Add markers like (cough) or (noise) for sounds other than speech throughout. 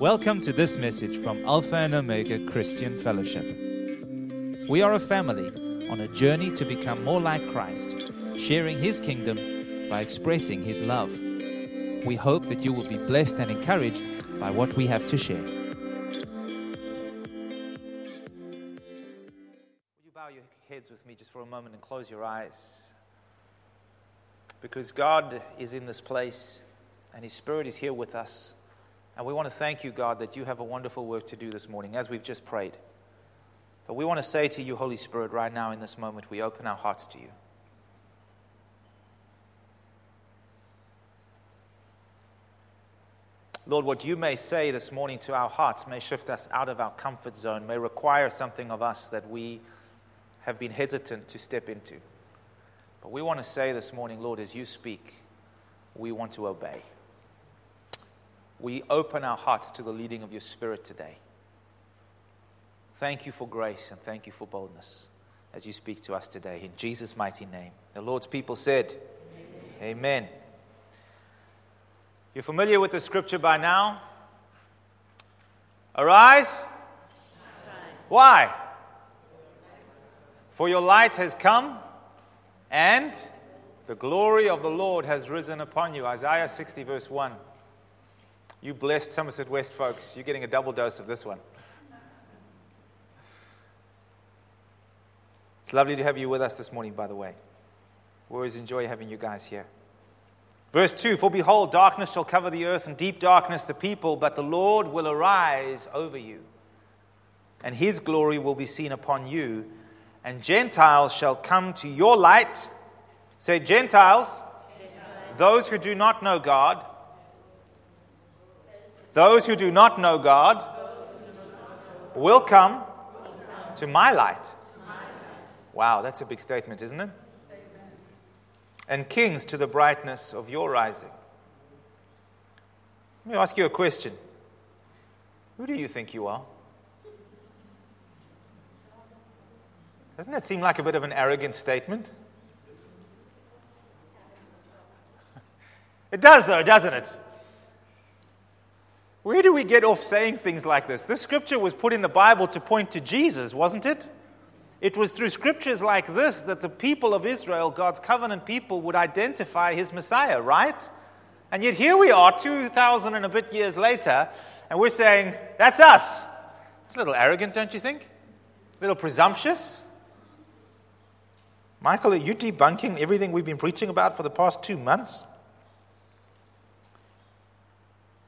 Welcome to this message from Alpha and Omega Christian Fellowship. We are a family on a journey to become more like Christ, sharing His kingdom by expressing His love. We hope that you will be blessed and encouraged by what we have to share. Would you bow your heads with me just for a moment and close your eyes? Because God is in this place and His Spirit is here with us. And we want to thank you, God, that you have a wonderful work to do this morning as we've just prayed. But we want to say to you, Holy Spirit, right now in this moment, we open our hearts to you. Lord, what you may say this morning to our hearts may shift us out of our comfort zone, may require something of us that we have been hesitant to step into. But we want to say this morning, Lord, as you speak, we want to obey we open our hearts to the leading of your Spirit today. Thank you for grace and thank you for boldness as you speak to us today. In Jesus' mighty name. The Lord's people said, Amen. Amen. You're familiar with the scripture by now? Arise. Why? For your light has come and the glory of the Lord has risen upon you. Isaiah 60, verse 1. You blessed Somerset West folks. You're getting a double dose of this one. It's lovely to have you with us this morning, by the way. We always enjoy having you guys here. Verse 2 For behold, darkness shall cover the earth, and deep darkness the people, but the Lord will arise over you, and his glory will be seen upon you, and Gentiles shall come to your light. Say, Gentiles, Gentiles. those who do not know God those who do not know God will come to my light. Wow, that's a big statement, isn't it? And kings to the brightness of your rising. Let me ask you a question. Who do you think you are? Doesn't that seem like a bit of an arrogant statement? (laughs) It does, though, doesn't it? Where do we get off saying things like this? This scripture was put in the Bible to point to Jesus, wasn't it? It was through scriptures like this that the people of Israel, God's covenant people, would identify his Messiah, right? And yet here we are, 2,000 and a bit years later, and we're saying, that's us. It's a little arrogant, don't you think? A little presumptuous. Michael, are you debunking everything we've been preaching about for the past two months?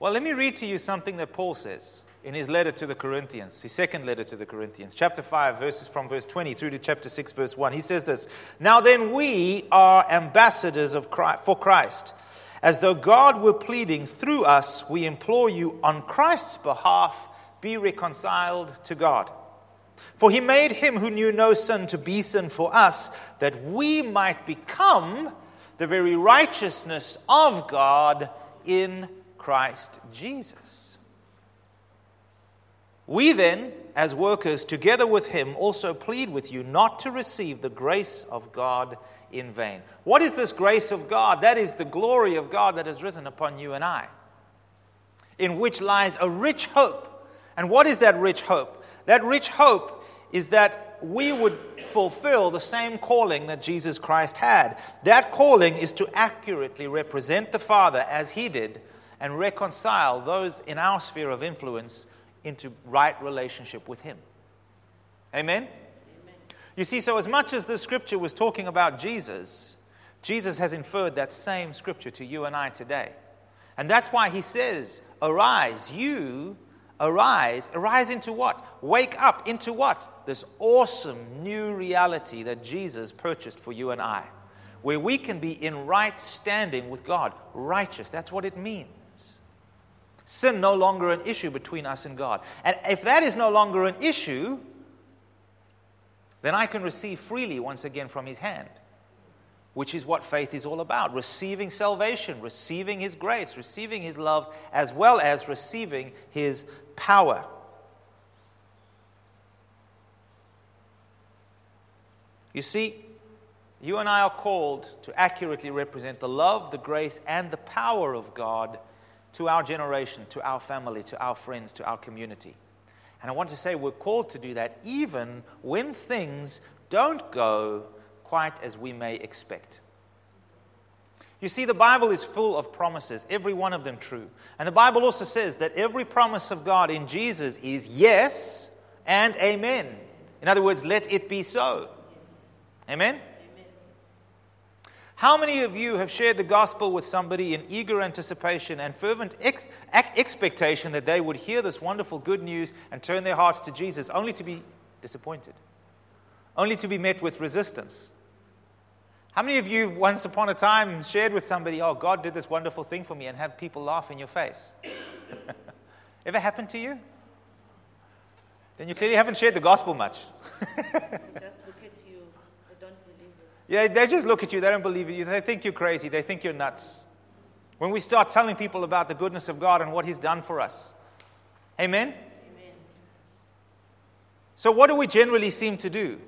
Well, let me read to you something that Paul says in his letter to the Corinthians, his second letter to the Corinthians, chapter 5, verses from verse 20 through to chapter 6, verse 1. He says this Now then, we are ambassadors of Christ, for Christ. As though God were pleading through us, we implore you on Christ's behalf, be reconciled to God. For he made him who knew no sin to be sin for us, that we might become the very righteousness of God in Christ Jesus. We then, as workers, together with him, also plead with you not to receive the grace of God in vain. What is this grace of God? That is the glory of God that has risen upon you and I, in which lies a rich hope. And what is that rich hope? That rich hope is that we would fulfill the same calling that Jesus Christ had. That calling is to accurately represent the Father as he did and reconcile those in our sphere of influence into right relationship with Him. Amen? Amen? You see, so as much as the scripture was talking about Jesus, Jesus has inferred that same scripture to you and I today. And that's why He says, Arise, you arise. Arise into what? Wake up into what? This awesome new reality that Jesus purchased for you and I, where we can be in right standing with God, righteous. That's what it means. Sin no longer an issue between us and God. And if that is no longer an issue, then I can receive freely once again from His hand, which is what faith is all about receiving salvation, receiving His grace, receiving His love, as well as receiving His power. You see, you and I are called to accurately represent the love, the grace, and the power of God to our generation, to our family, to our friends, to our community. And I want to say we're called to do that even when things don't go quite as we may expect. You see, the Bible is full of promises, every one of them true. And the Bible also says that every promise of God in Jesus is yes and amen. In other words, let it be so. Amen? How many of you have shared the gospel with somebody in eager anticipation and fervent ex- expectation that they would hear this wonderful good news and turn their hearts to Jesus, only to be disappointed, only to be met with resistance? How many of you, once upon a time, shared with somebody, Oh, God did this wonderful thing for me, and have people laugh in your face? (laughs) Ever happened to you? Then you clearly haven't shared the gospel much. (laughs) Yeah, they just look at you, they don't believe you, they think you're crazy, they think you're nuts. When we start telling people about the goodness of God and what He's done for us. Amen? Amen? So, what do we generally seem to do?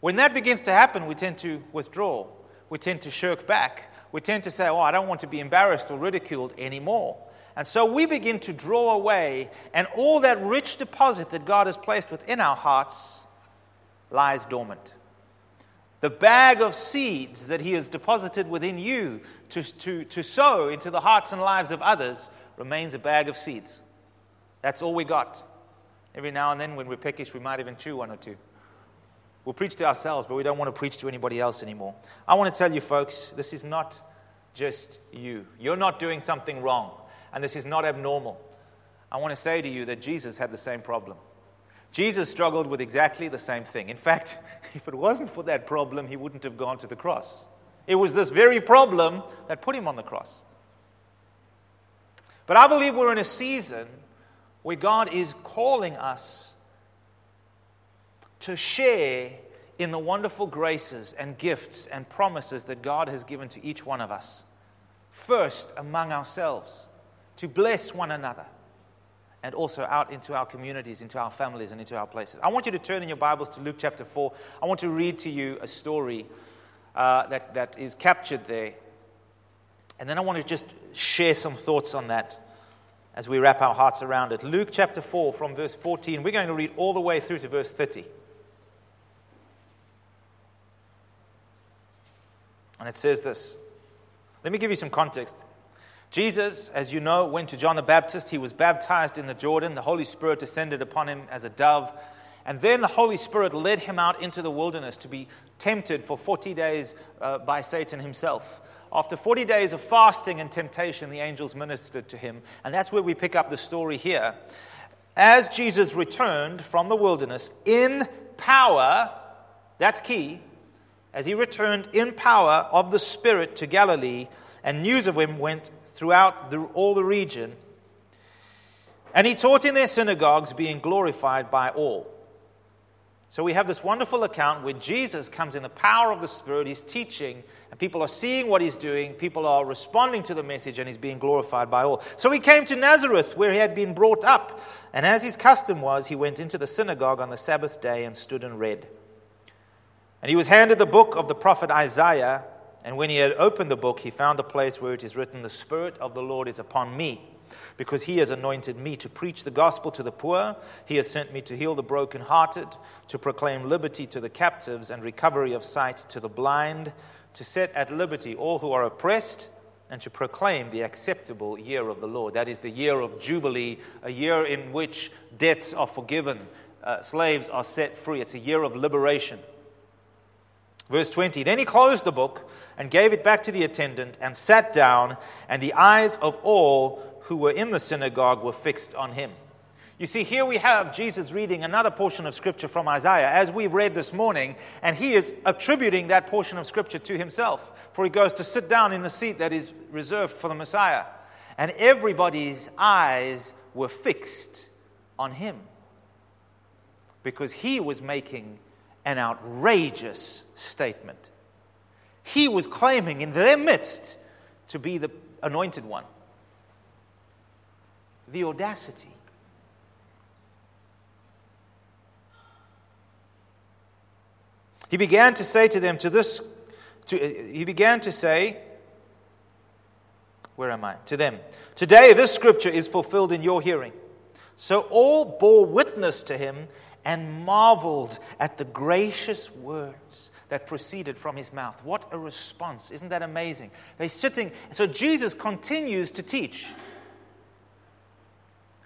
When that begins to happen, we tend to withdraw, we tend to shirk back, we tend to say, Oh, I don't want to be embarrassed or ridiculed anymore. And so we begin to draw away, and all that rich deposit that God has placed within our hearts lies dormant. The bag of seeds that He has deposited within you to, to, to sow into the hearts and lives of others remains a bag of seeds. That's all we got. Every now and then, when we're peckish, we might even chew one or two. We'll preach to ourselves, but we don't want to preach to anybody else anymore. I want to tell you, folks, this is not just you. You're not doing something wrong, and this is not abnormal. I want to say to you that Jesus had the same problem. Jesus struggled with exactly the same thing. In fact, (laughs) if it wasn't for that problem, he wouldn't have gone to the cross. It was this very problem that put him on the cross. But I believe we're in a season where God is calling us to share in the wonderful graces and gifts and promises that God has given to each one of us. First, among ourselves, to bless one another and also out into our communities, into our families, and into our places. I want you to turn in your Bibles to Luke chapter 4. I want to read to you a story uh, that, that is captured there. And then I want to just share some thoughts on that as we wrap our hearts around it. Luke chapter 4, from verse 14, we're going to read all the way through to verse 30. And it says this. Let me give you some context. Jesus, as you know, went to John the Baptist. He was baptized in the Jordan. The Holy Spirit descended upon him as a dove. And then the Holy Spirit led him out into the wilderness to be tempted for 40 days uh, by Satan himself. After 40 days of fasting and temptation, the angels ministered to him. And that's where we pick up the story here. As Jesus returned from the wilderness in power, that's key, as he returned in power of the Spirit to Galilee, and news of him went throughout the, all the region. And he taught in their synagogues, being glorified by all. So we have this wonderful account where Jesus comes in the power of the Spirit, he's teaching, and people are seeing what he's doing, people are responding to the message, and he's being glorified by all. So he came to Nazareth, where he had been brought up, and as his custom was, he went into the synagogue on the Sabbath day and stood and read. And he was handed the book of the prophet Isaiah. And when he had opened the book, he found a place where it is written, The Spirit of the Lord is upon me, because he has anointed me to preach the gospel to the poor. He has sent me to heal the brokenhearted, to proclaim liberty to the captives, and recovery of sight to the blind, to set at liberty all who are oppressed, and to proclaim the acceptable year of the Lord. That is the year of Jubilee, a year in which debts are forgiven, uh, slaves are set free. It's a year of liberation. Verse 20 Then he closed the book and gave it back to the attendant and sat down, and the eyes of all who were in the synagogue were fixed on him. You see, here we have Jesus reading another portion of Scripture from Isaiah, as we read this morning, and he is attributing that portion of Scripture to himself, for he goes to sit down in the seat that is reserved for the Messiah. And everybody's eyes were fixed on him because he was making an outrageous statement. He was claiming in their midst to be the anointed one. The audacity. He began to say to them, to this, to, uh, he began to say, where am I? To them, Today, this scripture is fulfilled in your hearing. So all bore witness to him and marveled at the gracious words that proceeded from his mouth. What a response! Isn't that amazing? They're sitting, so Jesus continues to teach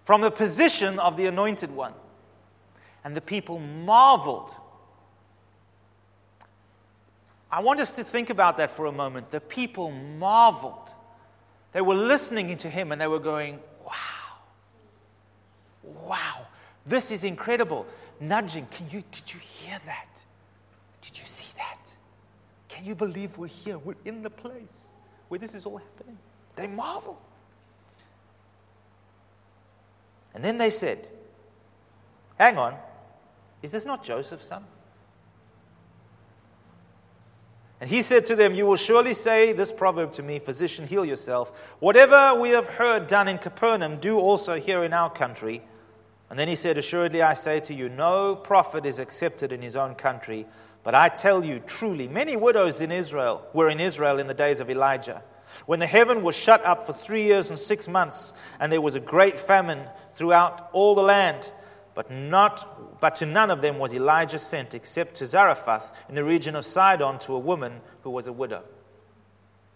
from the position of the anointed one. And the people marveled. I want us to think about that for a moment. The people marveled. They were listening to him and they were going, Wow, wow, this is incredible. Nudging, can you, did you hear that? Did you see that? Can you believe we're here? We're in the place where this is all happening. They marveled. And then they said, Hang on, is this not Joseph's son? And he said to them, You will surely say this proverb to me, Physician, heal yourself. Whatever we have heard done in Capernaum, do also here in our country. And then he said, Assuredly, I say to you, no prophet is accepted in his own country. But I tell you truly, many widows in Israel were in Israel in the days of Elijah when the heaven was shut up for three years and six months, and there was a great famine throughout all the land, but, not, but to none of them was Elijah sent, except to Zarephath in the region of Sidon to a woman who was a widow.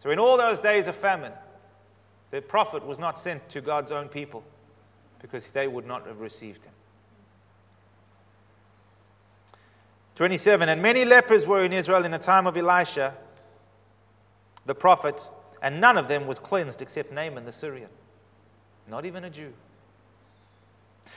So, in all those days of famine, the prophet was not sent to God's own people because they would not have received him. 27 And many lepers were in Israel in the time of Elisha, the prophet and none of them was cleansed except Naaman the Syrian. Not even a Jew.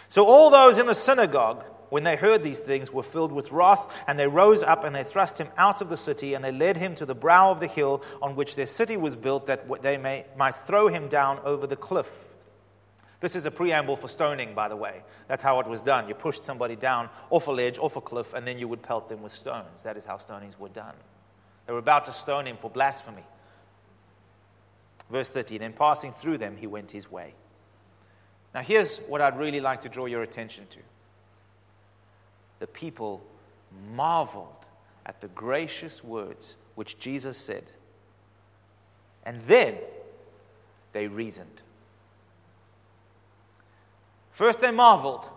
So all those in the synagogue, when they heard these things, were filled with wrath, and they rose up and they thrust him out of the city, and they led him to the brow of the hill on which their city was built, that they may, might throw him down over the cliff. This is a preamble for stoning, by the way. That's how it was done. You pushed somebody down off a ledge, off a cliff, and then you would pelt them with stones. That is how stonings were done. They were about to stone him for blasphemy. Verse 30 Then passing through them, he went his way. Now, here's what I'd really like to draw your attention to. The people marveled at the gracious words which Jesus said. And then they reasoned. First, they marveled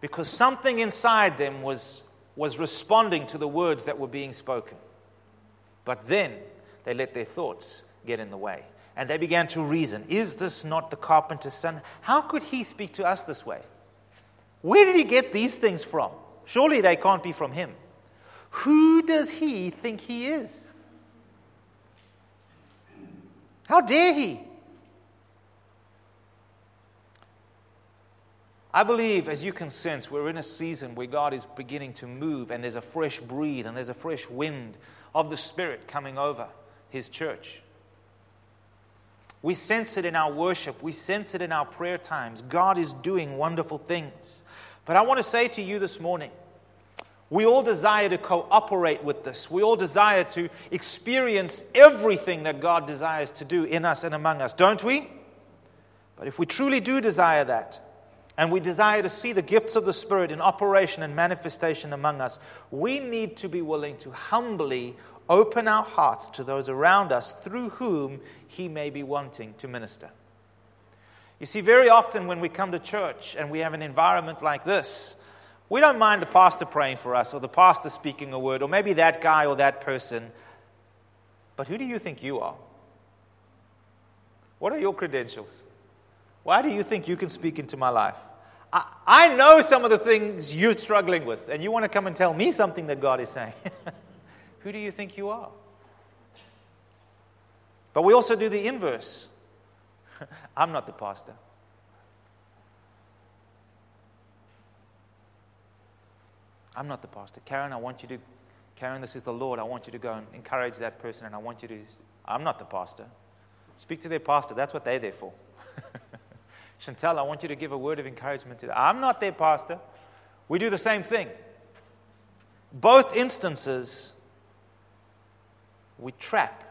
because something inside them was, was responding to the words that were being spoken. But then they let their thoughts get in the way and they began to reason Is this not the carpenter's son? How could he speak to us this way? Where did he get these things from? Surely they can't be from him. Who does he think he is? How dare he? I believe, as you can sense, we're in a season where God is beginning to move and there's a fresh breathe and there's a fresh wind of the Spirit coming over His church. We sense it in our worship. We sense it in our prayer times. God is doing wonderful things. But I want to say to you this morning, we all desire to cooperate with this. We all desire to experience everything that God desires to do in us and among us, don't we? But if we truly do desire that, and we desire to see the gifts of the Spirit in operation and manifestation among us, we need to be willing to humbly open our hearts to those around us through whom He may be wanting to minister. You see, very often when we come to church and we have an environment like this, we don't mind the pastor praying for us or the pastor speaking a word or maybe that guy or that person. But who do you think you are? What are your credentials? Why do you think you can speak into my life? I, know some of the things you're struggling with, and you want to come and tell me something that God is saying. (laughs) Who do you think you are? But we also do the inverse. (laughs) I'm not the pastor. I'm not the pastor. Karen, I want you to, Karen, this is the Lord. I want you to go and encourage that person, and I want you to, I'm not the pastor. Speak to their pastor. That's what they're there for. Chantel, I want you to give a word of encouragement to them. I'm not their pastor. We do the same thing. Both instances, we trap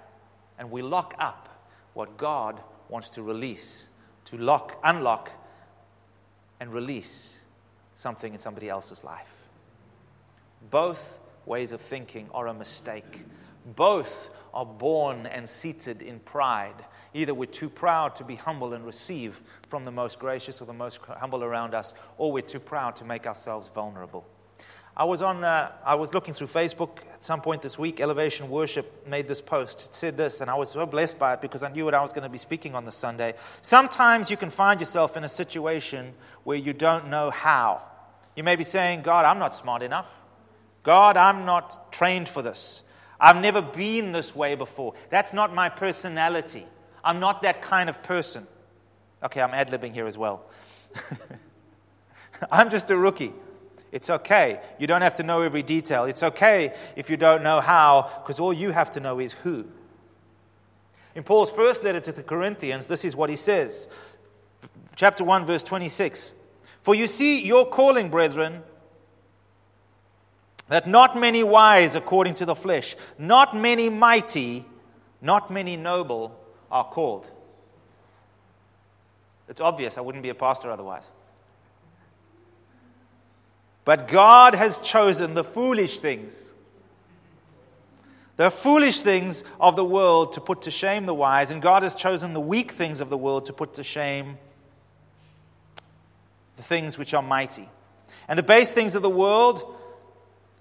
and we lock up what God wants to release, to lock, unlock, and release something in somebody else's life. Both ways of thinking are a mistake. Both are born and seated in pride Either we're too proud to be humble and receive from the most gracious or the most humble around us, or we're too proud to make ourselves vulnerable. I was on. Uh, I was looking through Facebook at some point this week. Elevation Worship made this post. It said this, and I was so blessed by it because I knew what I was going to be speaking on this Sunday. Sometimes you can find yourself in a situation where you don't know how. You may be saying, "God, I'm not smart enough. God, I'm not trained for this. I've never been this way before. That's not my personality. I'm not that kind of person." Okay, I'm ad libbing here as well. (laughs) I'm just a rookie. It's okay. You don't have to know every detail. It's okay if you don't know how, because all you have to know is who. In Paul's first letter to the Corinthians, this is what he says. Chapter 1, verse 26. For you see your calling, brethren, that not many wise according to the flesh, not many mighty, not many noble are called. It's obvious. I wouldn't be a pastor otherwise. But God has chosen the foolish things, the foolish things of the world to put to shame the wise, and God has chosen the weak things of the world to put to shame the things which are mighty. And the base things of the world,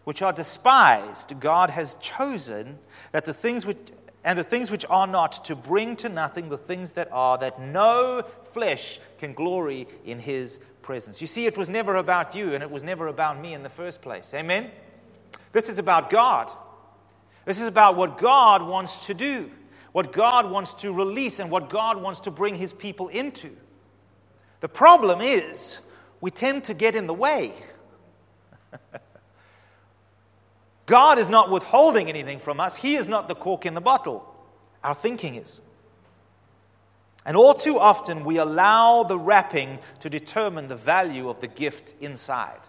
which are despised, God has chosen that the things which and the things which are not to bring to nothing the things that are, that no flesh can glory in his presence. You see, it was never about you and it was never about me in the first place. Amen? This is about God. This is about what God wants to do, what God wants to release, and what God wants to bring his people into. The problem is, we tend to get in the way. (laughs) God is not withholding anything from us, He is not the cork in the bottle. Our thinking is. And all too often, we allow the wrapping to determine the value of the gift inside.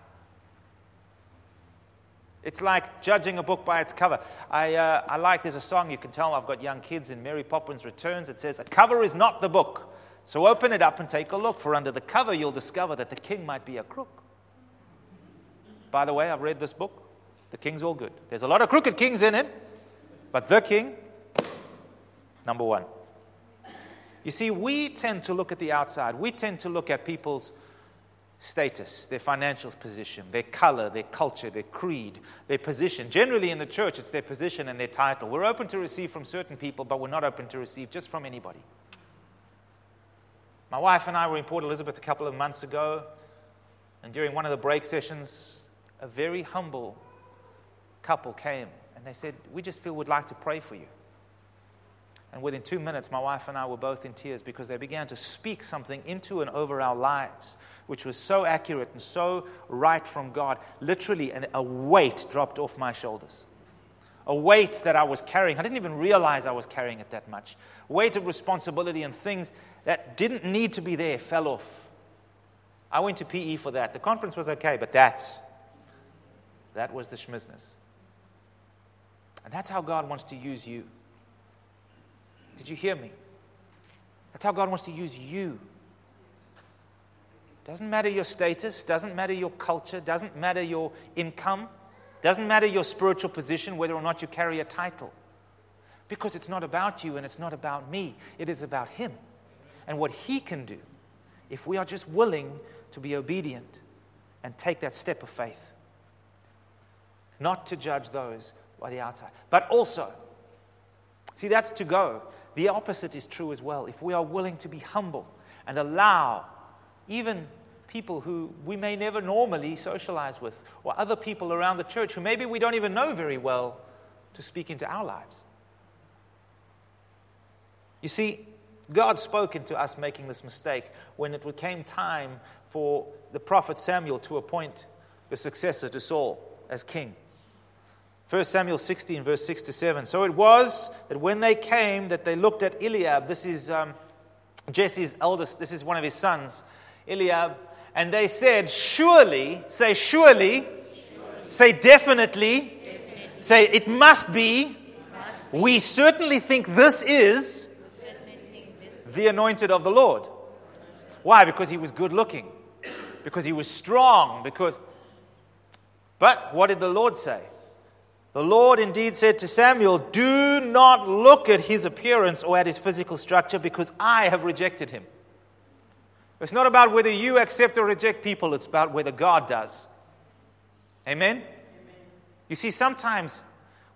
It's like judging a book by its cover. I, uh, I like, there's a song you can tell I've got young kids in Mary Poppins Returns. It says, A cover is not the book. So open it up and take a look, for under the cover you'll discover that the king might be a crook. By the way, I've read this book. The king's all good. There's a lot of crooked kings in it, but the king, number one. You see, we tend to look at the outside. We tend to look at people's status, their financial position, their color, their culture, their creed, their position. Generally, in the church, it's their position and their title. We're open to receive from certain people, but we're not open to receive just from anybody. My wife and I were in Port Elizabeth a couple of months ago, and during one of the break sessions, a very humble couple came and they said, We just feel we'd like to pray for you. And within two minutes, my wife and I were both in tears because they began to speak something into and over our lives, which was so accurate and so right from God. Literally, a weight dropped off my shoulders. A weight that I was carrying. I didn't even realize I was carrying it that much. Weight of responsibility and things that didn't need to be there fell off. I went to PE for that. The conference was okay, but that, that was the schmizness. And that's how God wants to use you. Did you hear me? That's how God wants to use you. Doesn't matter your status, doesn't matter your culture, doesn't matter your income, doesn't matter your spiritual position, whether or not you carry a title. Because it's not about you and it's not about me, it is about Him and what He can do if we are just willing to be obedient and take that step of faith. Not to judge those by the outside, but also, see, that's to go. The opposite is true as well. If we are willing to be humble and allow even people who we may never normally socialize with, or other people around the church who maybe we don't even know very well, to speak into our lives. You see, God spoke into us making this mistake when it became time for the prophet Samuel to appoint the successor to Saul as king. 1 Samuel 16, verse 6 to 7. So it was that when they came, that they looked at Eliab. This is um, Jesse's eldest, this is one of his sons, Eliab. And they said, Surely, say surely, surely. say definitely, definitely, say it must be. It must be. We certainly think this is the anointed of the Lord. Why? Because he was good looking, because he was strong, because. But what did the Lord say? The Lord indeed said to Samuel, Do not look at his appearance or at his physical structure because I have rejected him. It's not about whether you accept or reject people, it's about whether God does. Amen? Amen? You see, sometimes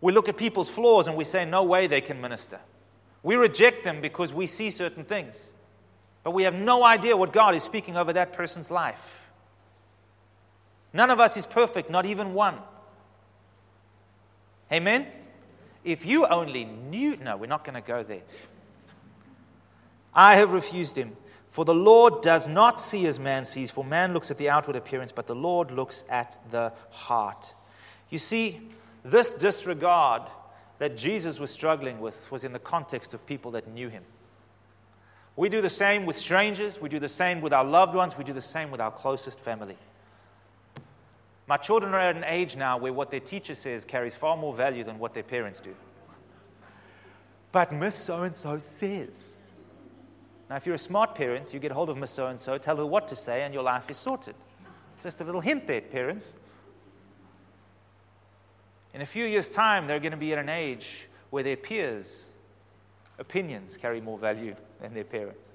we look at people's flaws and we say, No way they can minister. We reject them because we see certain things, but we have no idea what God is speaking over that person's life. None of us is perfect, not even one. Amen? If you only knew, no, we're not going to go there. I have refused him. For the Lord does not see as man sees, for man looks at the outward appearance, but the Lord looks at the heart. You see, this disregard that Jesus was struggling with was in the context of people that knew him. We do the same with strangers, we do the same with our loved ones, we do the same with our closest family. My children are at an age now where what their teacher says carries far more value than what their parents do. But Miss So and so says. Now, if you're a smart parent, you get hold of Miss So and so, tell her what to say, and your life is sorted. It's just a little hint there, parents. In a few years' time, they're going to be at an age where their peers' opinions carry more value than their parents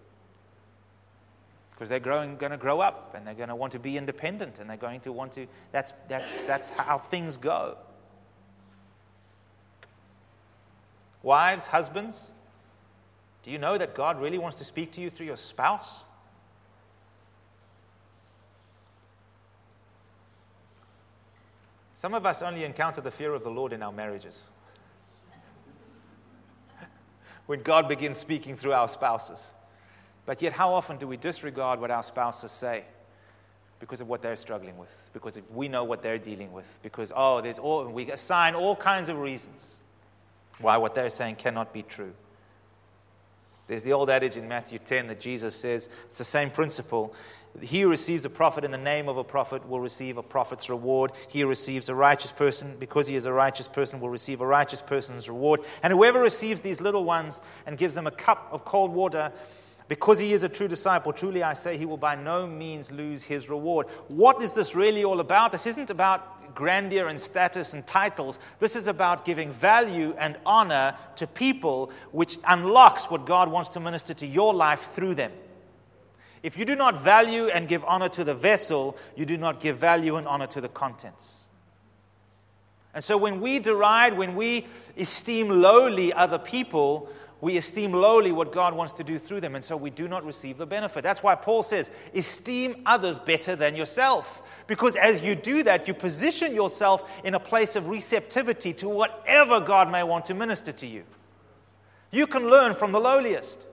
because they're growing, going to grow up and they're going to want to be independent and they're going to want to, that's, that's, that's how things go. Wives, husbands, do you know that God really wants to speak to you through your spouse? Some of us only encounter the fear of the Lord in our marriages. (laughs) when God begins speaking through our spouses. But yet, how often do we disregard what our spouses say because of what they're struggling with? Because we know what they're dealing with? Because, oh, there's all, we assign all kinds of reasons why what they're saying cannot be true. There's the old adage in Matthew 10 that Jesus says it's the same principle. He who receives a prophet in the name of a prophet will receive a prophet's reward. He who receives a righteous person because he is a righteous person will receive a righteous person's reward. And whoever receives these little ones and gives them a cup of cold water because he is a true disciple, truly I say, he will by no means lose his reward. What is this really all about? This isn't about grandeur and status and titles. This is about giving value and honor to people, which unlocks what God wants to minister to your life through them. If you do not value and give honor to the vessel, you do not give value and honor to the contents. And so when we deride, when we esteem lowly other people, we esteem lowly what God wants to do through them, and so we do not receive the benefit. That's why Paul says, esteem others better than yourself. Because as you do that, you position yourself in a place of receptivity to whatever God may want to minister to you. You can learn from the lowliest.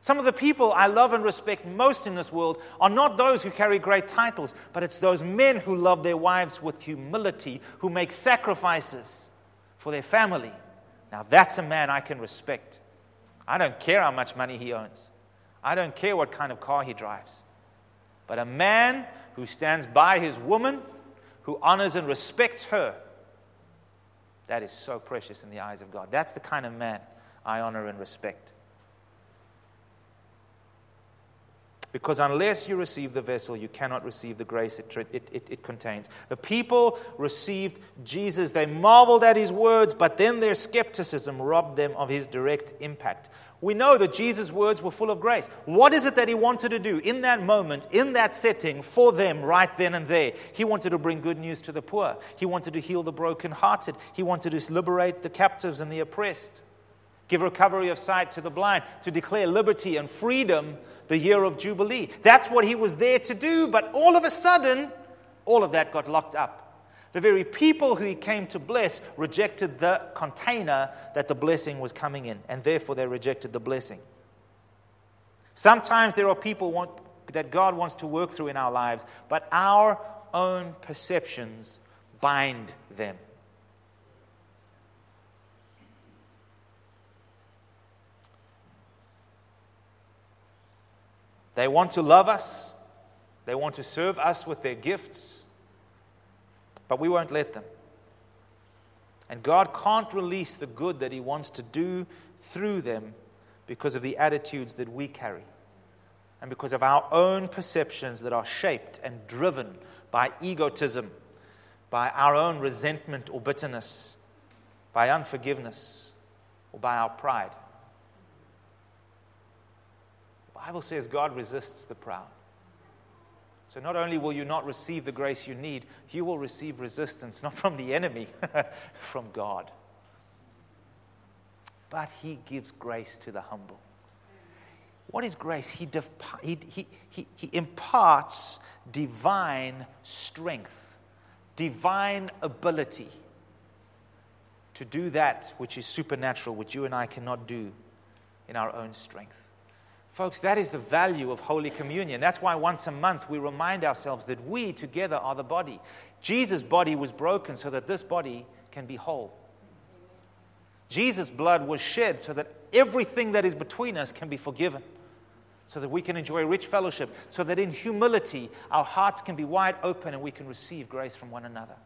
Some of the people I love and respect most in this world are not those who carry great titles, but it's those men who love their wives with humility, who make sacrifices for their family. Now, that's a man I can respect. I don't care how much money he owns. I don't care what kind of car he drives. But a man who stands by his woman, who honors and respects her, that is so precious in the eyes of God. That's the kind of man I honor and respect. Because unless you receive the vessel, you cannot receive the grace it, it, it, it, contains. The people received Jesus. They marveled at his words, but then their skepticism robbed them of his direct impact. We know that Jesus' words were full of grace. What is it that he wanted to do in that moment, in that setting, for them right then and there? He wanted to bring good news to the poor. He wanted to heal the brokenhearted. He wanted to liberate the captives and the oppressed, give recovery of sight to the blind, to declare liberty and freedom the year of Jubilee. That's what he was there to do, but all of a sudden, all of that got locked up. The very people who he came to bless rejected the container that the blessing was coming in, and therefore they rejected the blessing. Sometimes there are people want, that God wants to work through in our lives, but our own perceptions bind them. They want to love us, they want to serve us with their gifts, but we won't let them. And God can't release the good that He wants to do through them because of the attitudes that we carry and because of our own perceptions that are shaped and driven by egotism, by our own resentment or bitterness, by unforgiveness, or by our pride. The Bible says God resists the proud. So not only will you not receive the grace you need, you will receive resistance, not from the enemy, (laughs) from God. But He gives grace to the humble. What is grace? He, he, he, he, he imparts divine strength, divine ability to do that which is supernatural, which you and I cannot do in our own strength. Folks, that is the value of Holy Communion. That's why once a month we remind ourselves that we together are the body. Jesus' body was broken so that this body can be whole. Jesus' blood was shed so that everything that is between us can be forgiven, so that we can enjoy rich fellowship, so that in humility our hearts can be wide open and we can receive grace from one another.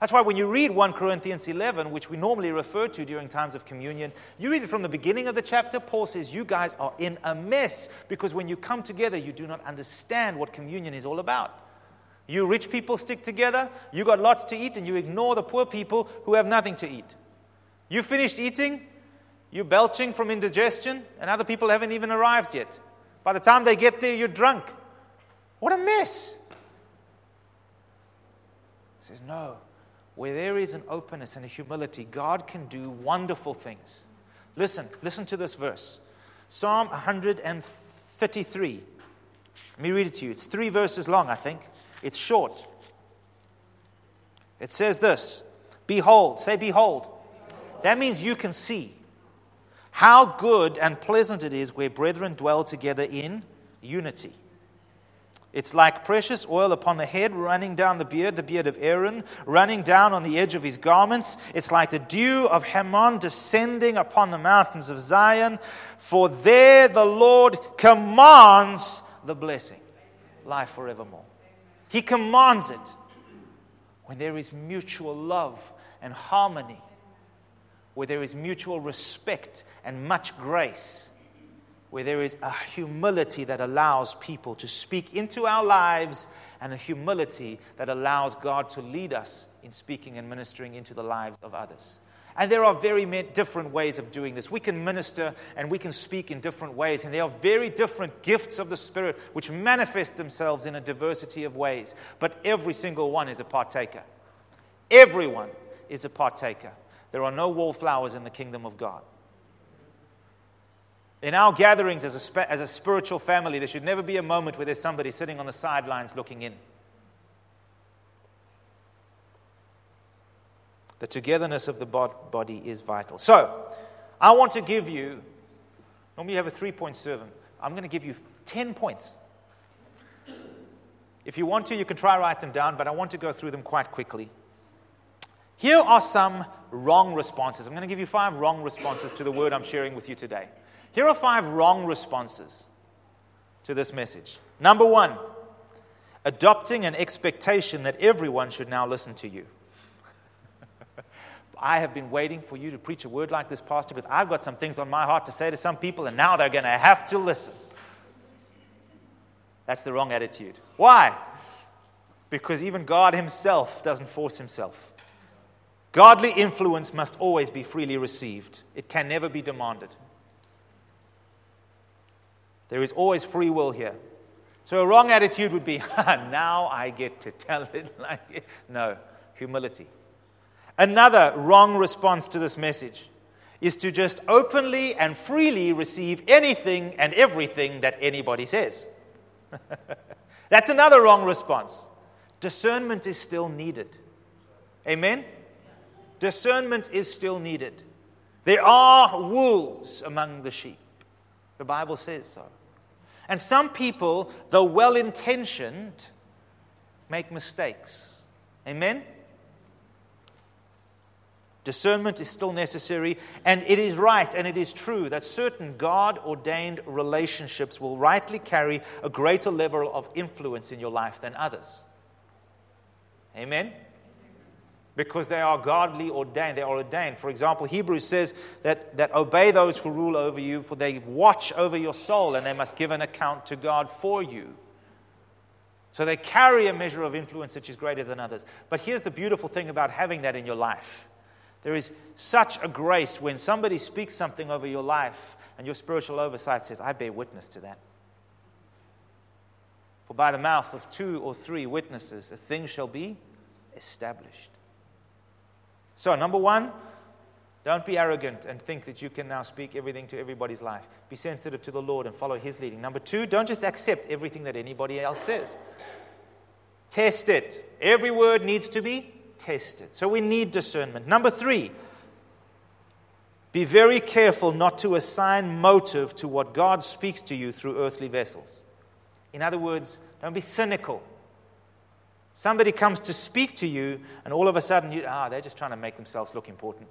That's why when you read 1 Corinthians 11, which we normally refer to during times of communion, you read it from the beginning of the chapter. Paul says, You guys are in a mess because when you come together, you do not understand what communion is all about. You rich people stick together, you got lots to eat, and you ignore the poor people who have nothing to eat. You finished eating, you're belching from indigestion, and other people haven't even arrived yet. By the time they get there, you're drunk. What a mess. He says, No where there is an openness and a humility, God can do wonderful things. Listen, listen to this verse Psalm 133. Let me read it to you. It's three verses long, I think. It's short. It says this Behold, say, Behold. That means you can see how good and pleasant it is where brethren dwell together in unity. It's like precious oil upon the head, running down the beard, the beard of Aaron, running down on the edge of his garments. It's like the dew of Hermon descending upon the mountains of Zion. For there the Lord commands the blessing, life forevermore. He commands it when there is mutual love and harmony, where there is mutual respect and much grace where there is a humility that allows people to speak into our lives and a humility that allows God to lead us in speaking and ministering into the lives of others. And there are very different ways of doing this. We can minister and we can speak in different ways, and there are very different gifts of the Spirit which manifest themselves in a diversity of ways. But every single one is a partaker. Everyone is a partaker. There are no wallflowers in the kingdom of God. In our gatherings as a, spe- as a spiritual family, there should never be a moment where there's somebody sitting on the sidelines looking in. The togetherness of the body is vital. So, I want to give you, normally you have a three point sermon. I'm going to give you 10 points. If you want to, you can try write them down, but I want to go through them quite quickly. Here are some wrong responses. I'm going to give you five wrong responses to the word I'm sharing with you today. Here are five wrong responses to this message. Number one, adopting an expectation that everyone should now listen to you. (laughs) I have been waiting for you to preach a word like this, Pastor, because I've got some things on my heart to say to some people, and now they're going to have to listen. That's the wrong attitude. Why? Because even God Himself doesn't force Himself. Godly influence must always be freely received, it can never be demanded. There is always free will here. So a wrong attitude would be, (laughs) now I get to tell it (laughs) like it. No, humility. Another wrong response to this message is to just openly and freely receive anything and everything that anybody says. (laughs) That's another wrong response. Discernment is still needed. Amen? Discernment is still needed. There are wolves among the sheep. The Bible says so. And some people, though well intentioned, make mistakes. Amen? Discernment is still necessary, and it is right and it is true that certain God ordained relationships will rightly carry a greater level of influence in your life than others. Amen? Because they are godly ordained. They are ordained. For example, Hebrews says that, that obey those who rule over you, for they watch over your soul and they must give an account to God for you. So they carry a measure of influence which is greater than others. But here's the beautiful thing about having that in your life There is such a grace when somebody speaks something over your life and your spiritual oversight says, I bear witness to that. For by the mouth of two or three witnesses, a thing shall be established. So, number one, don't be arrogant and think that you can now speak everything to everybody's life. Be sensitive to the Lord and follow His leading. Number two, don't just accept everything that anybody else says. Test it. Every word needs to be tested. So we need discernment. Number three, be very careful not to assign motive to what God speaks to you through earthly vessels. In other words, don't be cynical. Somebody comes to speak to you, and all of a sudden, you, ah, they're just trying to make themselves look important.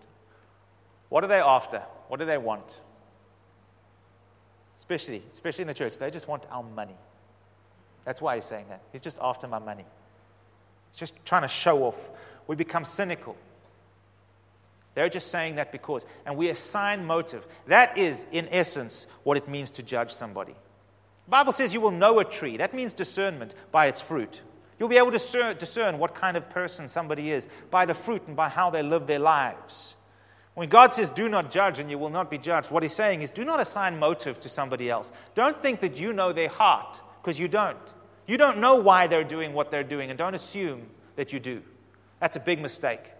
What are they after? What do they want? Especially, especially in the church, they just want our money. That's why he's saying that. He's just after my money. He's just trying to show off. We become cynical. They're just saying that because, and we assign motive. That is, in essence, what it means to judge somebody. The Bible says you will know a tree. That means discernment by its fruit. You'll be able to discern what kind of person somebody is by the fruit and by how they live their lives. When God says, do not judge and you will not be judged, what he's saying is, do not assign motive to somebody else. Don't think that you know their heart, because you don't. You don't know why they're doing what they're doing, and don't assume that you do. That's a big mistake.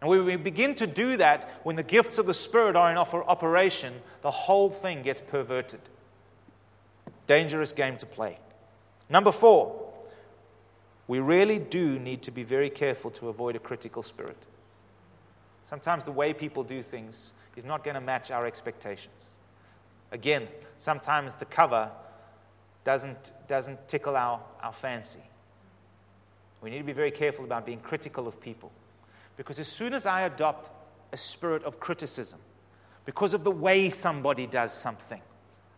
And when we begin to do that, when the gifts of the Spirit are in operation, the whole thing gets perverted. Dangerous game to play. Number four, we really do need to be very careful to avoid a critical spirit. Sometimes the way people do things is not going to match our expectations. Again, sometimes the cover doesn't, doesn't tickle our, our fancy. We need to be very careful about being critical of people. Because as soon as I adopt a spirit of criticism, because of the way somebody does something,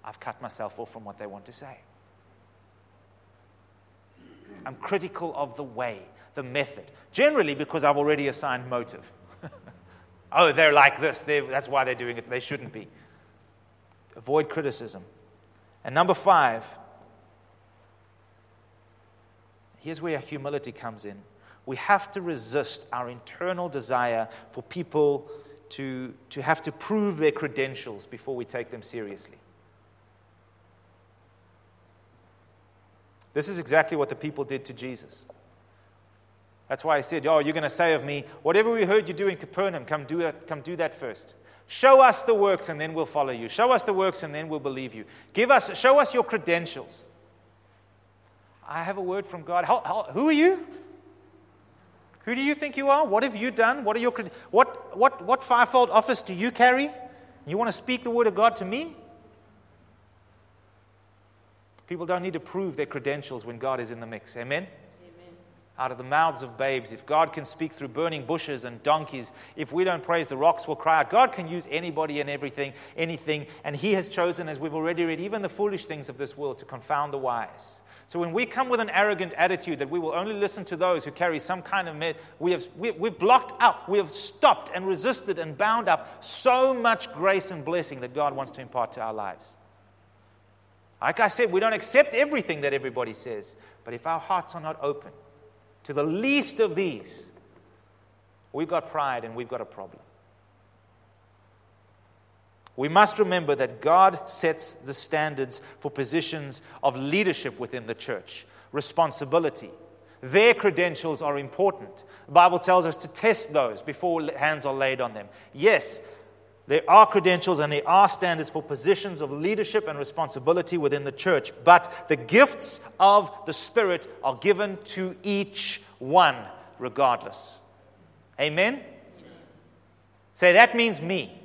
I've cut myself off from what they want to say. I'm critical of the way, the method, generally because I've already assigned motive. (laughs) oh, they're like this. They're, that's why they're doing it. They shouldn't be. Avoid criticism. And number five, here's where humility comes in. We have to resist our internal desire for people to, to have to prove their credentials before we take them seriously. This is exactly what the people did to Jesus. That's why I said, Oh, you're going to say of me, whatever we heard you do in Capernaum, come do, that, come do that first. Show us the works and then we'll follow you. Show us the works and then we'll believe you. Give us, show us your credentials. I have a word from God. How, how, who are you? Who do you think you are? What have you done? What, are your, what, what, what fivefold office do you carry? You want to speak the word of God to me? People don't need to prove their credentials when God is in the mix. Amen? out of the mouths of babes. If God can speak through burning bushes and donkeys, if we don't praise, the rocks will cry out. God can use anybody and everything, anything, and He has chosen, as we've already read, even the foolish things of this world to confound the wise. So when we come with an arrogant attitude that we will only listen to those who carry some kind of med, we have we, we've blocked up, we have stopped and resisted and bound up so much grace and blessing that God wants to impart to our lives. Like I said, we don't accept everything that everybody says, but if our hearts are not open, to the least of these, we've got pride and we've got a problem. We must remember that God sets the standards for positions of leadership within the church, responsibility. Their credentials are important. The Bible tells us to test those before hands are laid on them. Yes, there are credentials and there are standards for positions of leadership and responsibility within the church, but the gifts of the Spirit are given to each one regardless. Amen? Amen. Say, that means me.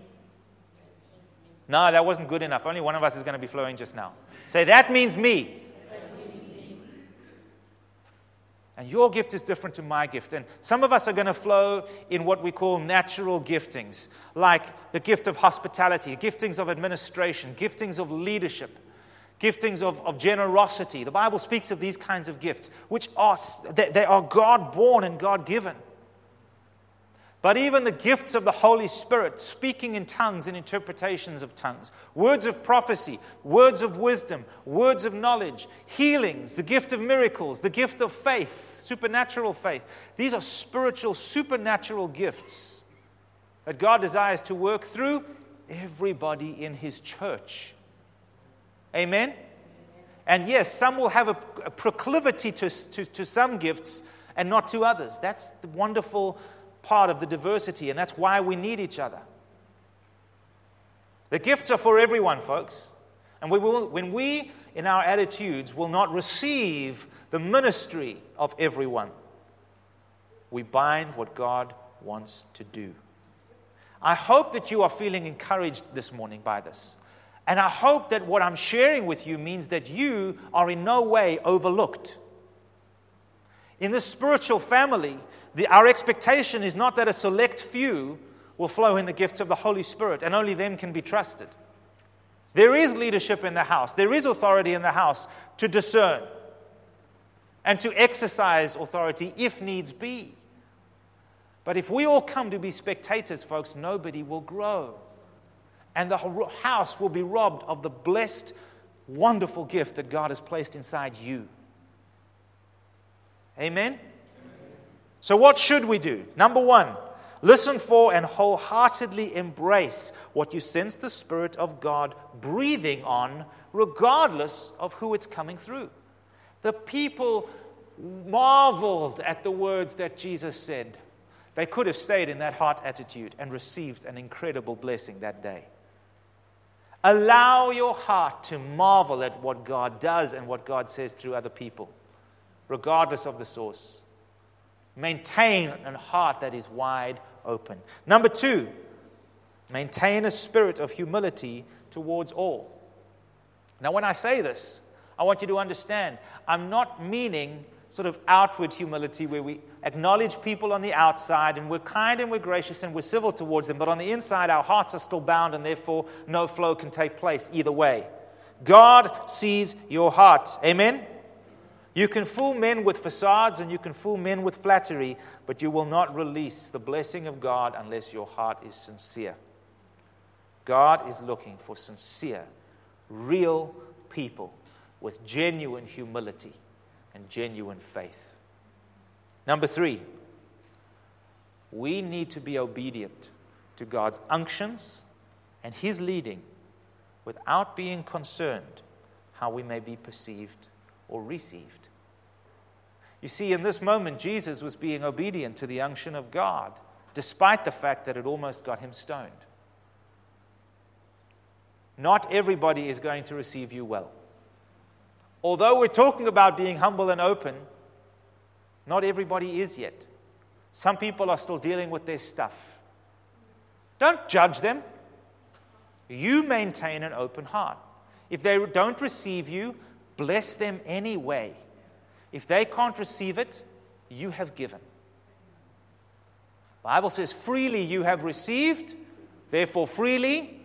No, that wasn't good enough. Only one of us is going to be flowing just now. Say, that means me. And your gift is different to my gift. And some of us are going to flow in what we call natural giftings, like the gift of hospitality, giftings of administration, giftings of leadership, giftings of, of generosity. The Bible speaks of these kinds of gifts, which are, they, they are God born and God given. But even the gifts of the Holy Spirit, speaking in tongues and interpretations of tongues, words of prophecy, words of wisdom, words of knowledge, healings, the gift of miracles, the gift of faith, supernatural faith. These are spiritual, supernatural gifts. that God desires to work through everybody in His church. Amen? And yes, some will have a, proclivity to, to, to some gifts and not to others. That's the wonderful part of the diversity, and that's why we need each other. The gifts are for everyone, folks. And we will, when we, in our attitudes, will not receive the ministry of everyone, we bind what God wants to do. I hope that you are feeling encouraged this morning by this. And I hope that what I'm sharing with you means that you are in no way overlooked. In this spiritual family, the, our expectation is not that a select few will flow in the gifts of the Holy Spirit and only them can be trusted. There is leadership in the house, there is authority in the house to discern and to exercise authority if needs be. But if we all come to be spectators, folks, nobody will grow. And the house will be robbed of the blessed, wonderful gift that God has placed inside you. Amen? So, what should we do? Number one, listen for and wholeheartedly embrace what you sense the Spirit of God breathing on, regardless of who it's coming through. The people marveled at the words that Jesus said. They could have stayed in that heart attitude and received an incredible blessing that day. Allow your heart to marvel at what God does and what God says through other people regardless of the source. Maintain a heart that is wide open. Number two, maintain a spirit of humility towards all. Now, when I say this, I want you to understand I'm not meaning sort of outward humility where we acknowledge people on the outside and we're kind and we're gracious and we're civil towards them, but on the inside, our hearts are still bound and therefore no flow can take place either way. God sees your heart. Amen? You can fool men with facades and you can fool men with flattery, but you will not release the blessing of God unless your heart is sincere. God is looking for sincere, real people with genuine humility and genuine faith. Number three, we need to be obedient to God's unctions and His leading without being concerned how we may be perceived or received. You see, in this moment, Jesus was being obedient to the unction of God, despite the fact that it almost got him stoned. Not everybody is going to receive you well. Although we're talking about being humble and open, not everybody is yet. Some people are still dealing with their stuff. Don't judge them. You maintain an open heart. If they don't receive you, bless them anyway. If they can't receive it, you have given. Bible says, freely you have received, therefore freely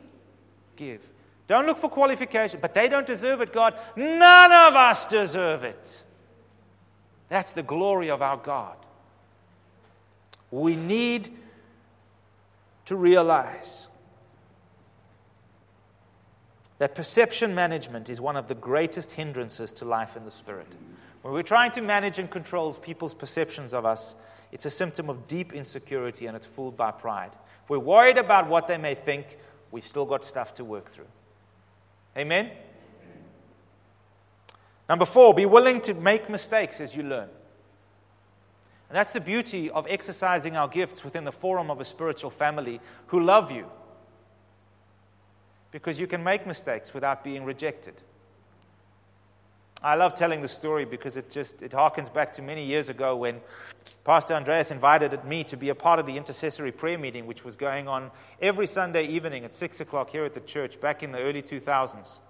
give. Don't look for qualification, but they don't deserve it, God. None of us deserve it. That's the glory of our God. We need to realize that perception management is one of the greatest hindrances to life in the Spirit. When we're trying to manage and control people's perceptions of us, it's a symptom of deep insecurity and it's fooled by pride. If we're worried about what they may think, we've still got stuff to work through. Amen? Number four, be willing to make mistakes as you learn. And that's the beauty of exercising our gifts within the forum of a spiritual family who love you. Because you can make mistakes without being rejected. I love telling the story because it just it harkens back to many years ago when Pastor Andreas invited me to be a part of the intercessory prayer meeting, which was going on every Sunday evening at 6 o'clock here at the church back in the early 2000s,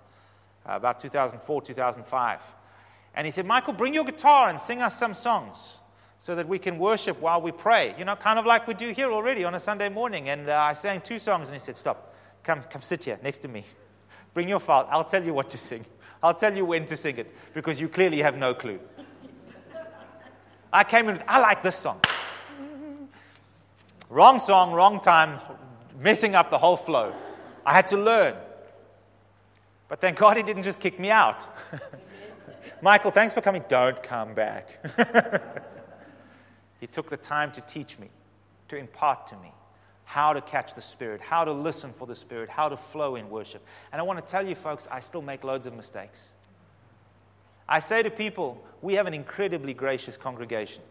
uh, about 2004, 2005. And he said, Michael, bring your guitar and sing us some songs so that we can worship while we pray. You know, kind of like we do here already on a Sunday morning. And uh, I sang two songs, and he said, Stop, come, come sit here next to me. (laughs) Bring your file, I'll tell you what to sing. I'll tell you when to sing it because you clearly have no clue. I came in, I like this song. Wrong song, wrong time, messing up the whole flow. I had to learn. But thank God he didn't just kick me out. (laughs) Michael, thanks for coming. Don't come back. (laughs) he took the time to teach me, to impart to me how to catch the Spirit, how to listen for the Spirit, how to flow in worship. And I want to tell you, folks, I still make loads of mistakes. I say to people, we have an incredibly gracious congregation.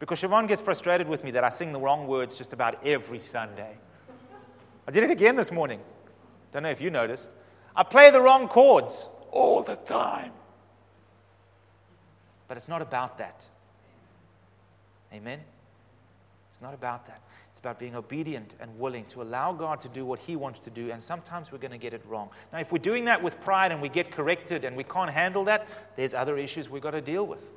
Because Siobhan gets frustrated with me that I sing the wrong words just about every Sunday. I did it again this morning. Don't know if you noticed. I play the wrong chords all the time. But it's not about that. Amen? It's not about that. About being obedient and willing to allow God to do what He wants to do, and sometimes we're going to get it wrong. Now, if we're doing that with pride and we get corrected and we can't handle that, there's other issues we've got to deal with.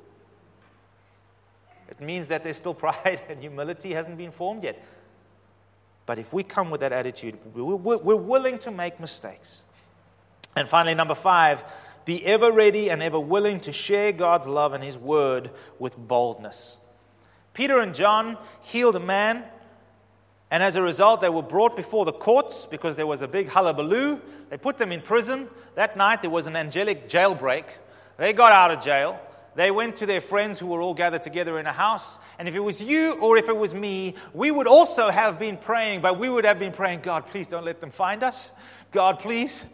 It means that there's still (laughs) pride and humility hasn't been formed yet. But if we come with that attitude, we're willing to make mistakes. And finally, number five, be ever ready and ever willing to share God's love and His word with boldness. Peter and John healed a man, and as a result, they were brought before the courts because there was a big hullabaloo. They put them in prison. That night, there was an angelic jailbreak. They got out of jail. They went to their friends who were all gathered together in a house. And if it was you or if it was me, we would also have been praying, but we would have been praying, God, please don't let them find us. God, please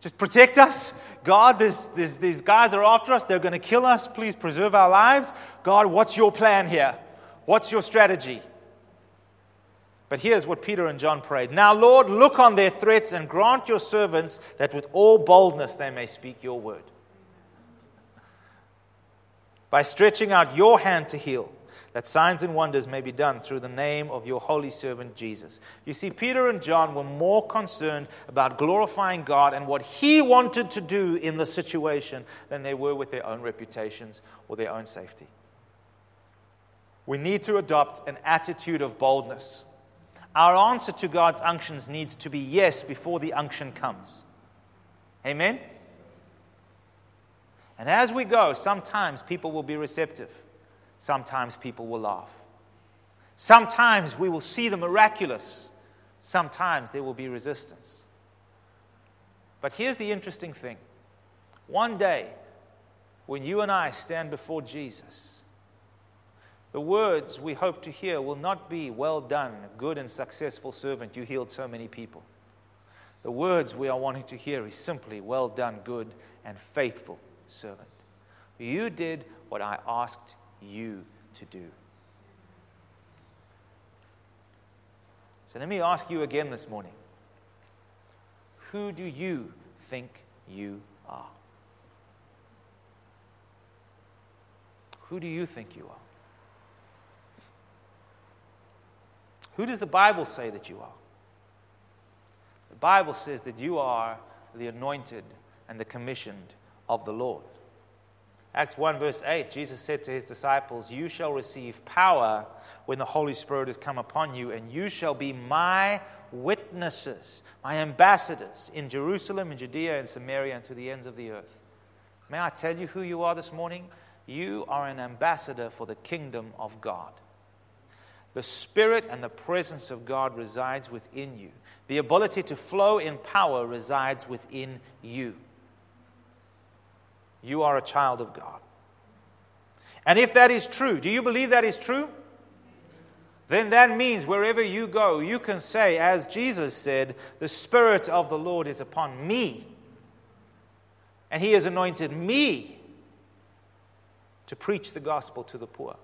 just protect us. God, this, this, these guys are after us. They're going to kill us. Please preserve our lives. God, what's your plan here? What's your strategy? But here's what Peter and John prayed Now, Lord, look on their threats and grant your servants that with all boldness they may speak your word by stretching out your hand to heal, that signs and wonders may be done through the name of your holy servant Jesus. You see, Peter and John were more concerned about glorifying God and what he wanted to do in the situation than they were with their own reputations or their own safety. We need to adopt an attitude of boldness. Our answer to God's unctions needs to be yes before the unction comes. Amen? And as we go, sometimes people will be receptive, sometimes people will laugh. Sometimes we will see the miraculous, sometimes there will be resistance. But here's the interesting thing one day, when you and I stand before Jesus, the words we hope to hear will not be, Well done, good and successful servant, you healed so many people. The words we are wanting to hear is simply, Well done, good and faithful servant. You did what I asked you to do. So let me ask you again this morning who do you think you are? Who do you think you are? Who does the Bible say that you are? The Bible says that you are the anointed and the commissioned of the Lord. Acts 1, verse 8, Jesus said to his disciples, You shall receive power when the Holy Spirit has come upon you, and you shall be my witnesses, my ambassadors in Jerusalem, in Judea, and Samaria, and to the ends of the earth. May I tell you who you are this morning? You are an ambassador for the kingdom of God. The Spirit and the presence of God resides within you. The ability to flow in power resides within you. You are a child of God. And if that is true, do you believe that is true? Then that means wherever you go, you can say, as Jesus said, The Spirit of the Lord is upon me. And He has anointed me to preach the gospel to the poor.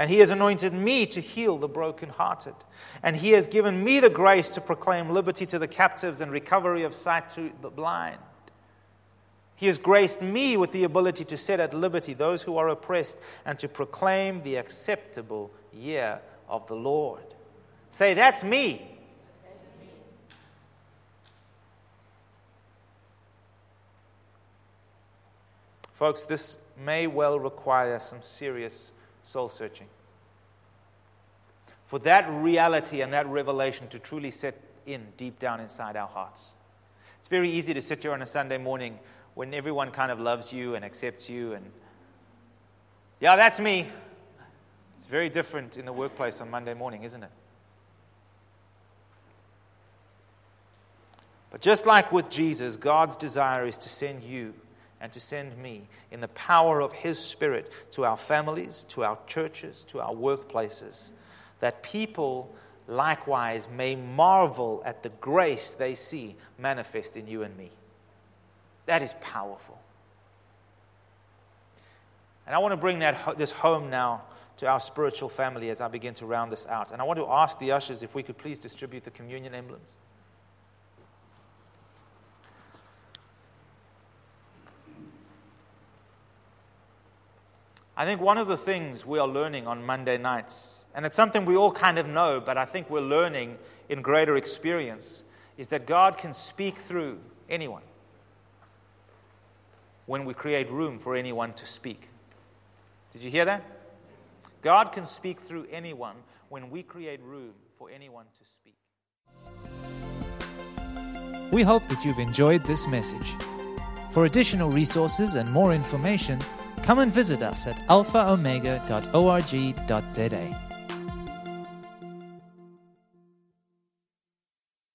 And He has anointed me to heal the brokenhearted. And He has given me the grace to proclaim liberty to the captives and recovery of sight to the blind. He has graced me with the ability to set at liberty those who are oppressed and to proclaim the acceptable year of the Lord. Say, that's me. Folks, this may well require some serious soul searching. For that reality and that revelation to truly set in deep down inside our hearts. It's very easy to sit here on a Sunday morning when everyone kind of loves you and accepts you and yeah, that's me. It's very different in the workplace on Monday morning, isn't it? But just like with Jesus, God's desire is to send you and to send me in the power of His Spirit to our families, to our churches, to our workplaces, that people likewise may marvel at the grace they see manifest in you and me. That is powerful. And I want to bring that, this home now to our spiritual family as I begin to round this out. And I want to ask the ushers if we could please distribute the communion emblems. I think one of the things we are learning on Monday nights, and it's something we all kind of know, but I think we're learning in greater experience, is that God can speak through anyone when we create room for anyone to speak. Did you hear that? God can speak through anyone when we create room for anyone to speak. We hope that you've enjoyed this message. For additional resources and more information, come and visit us at alphaomega.org.za.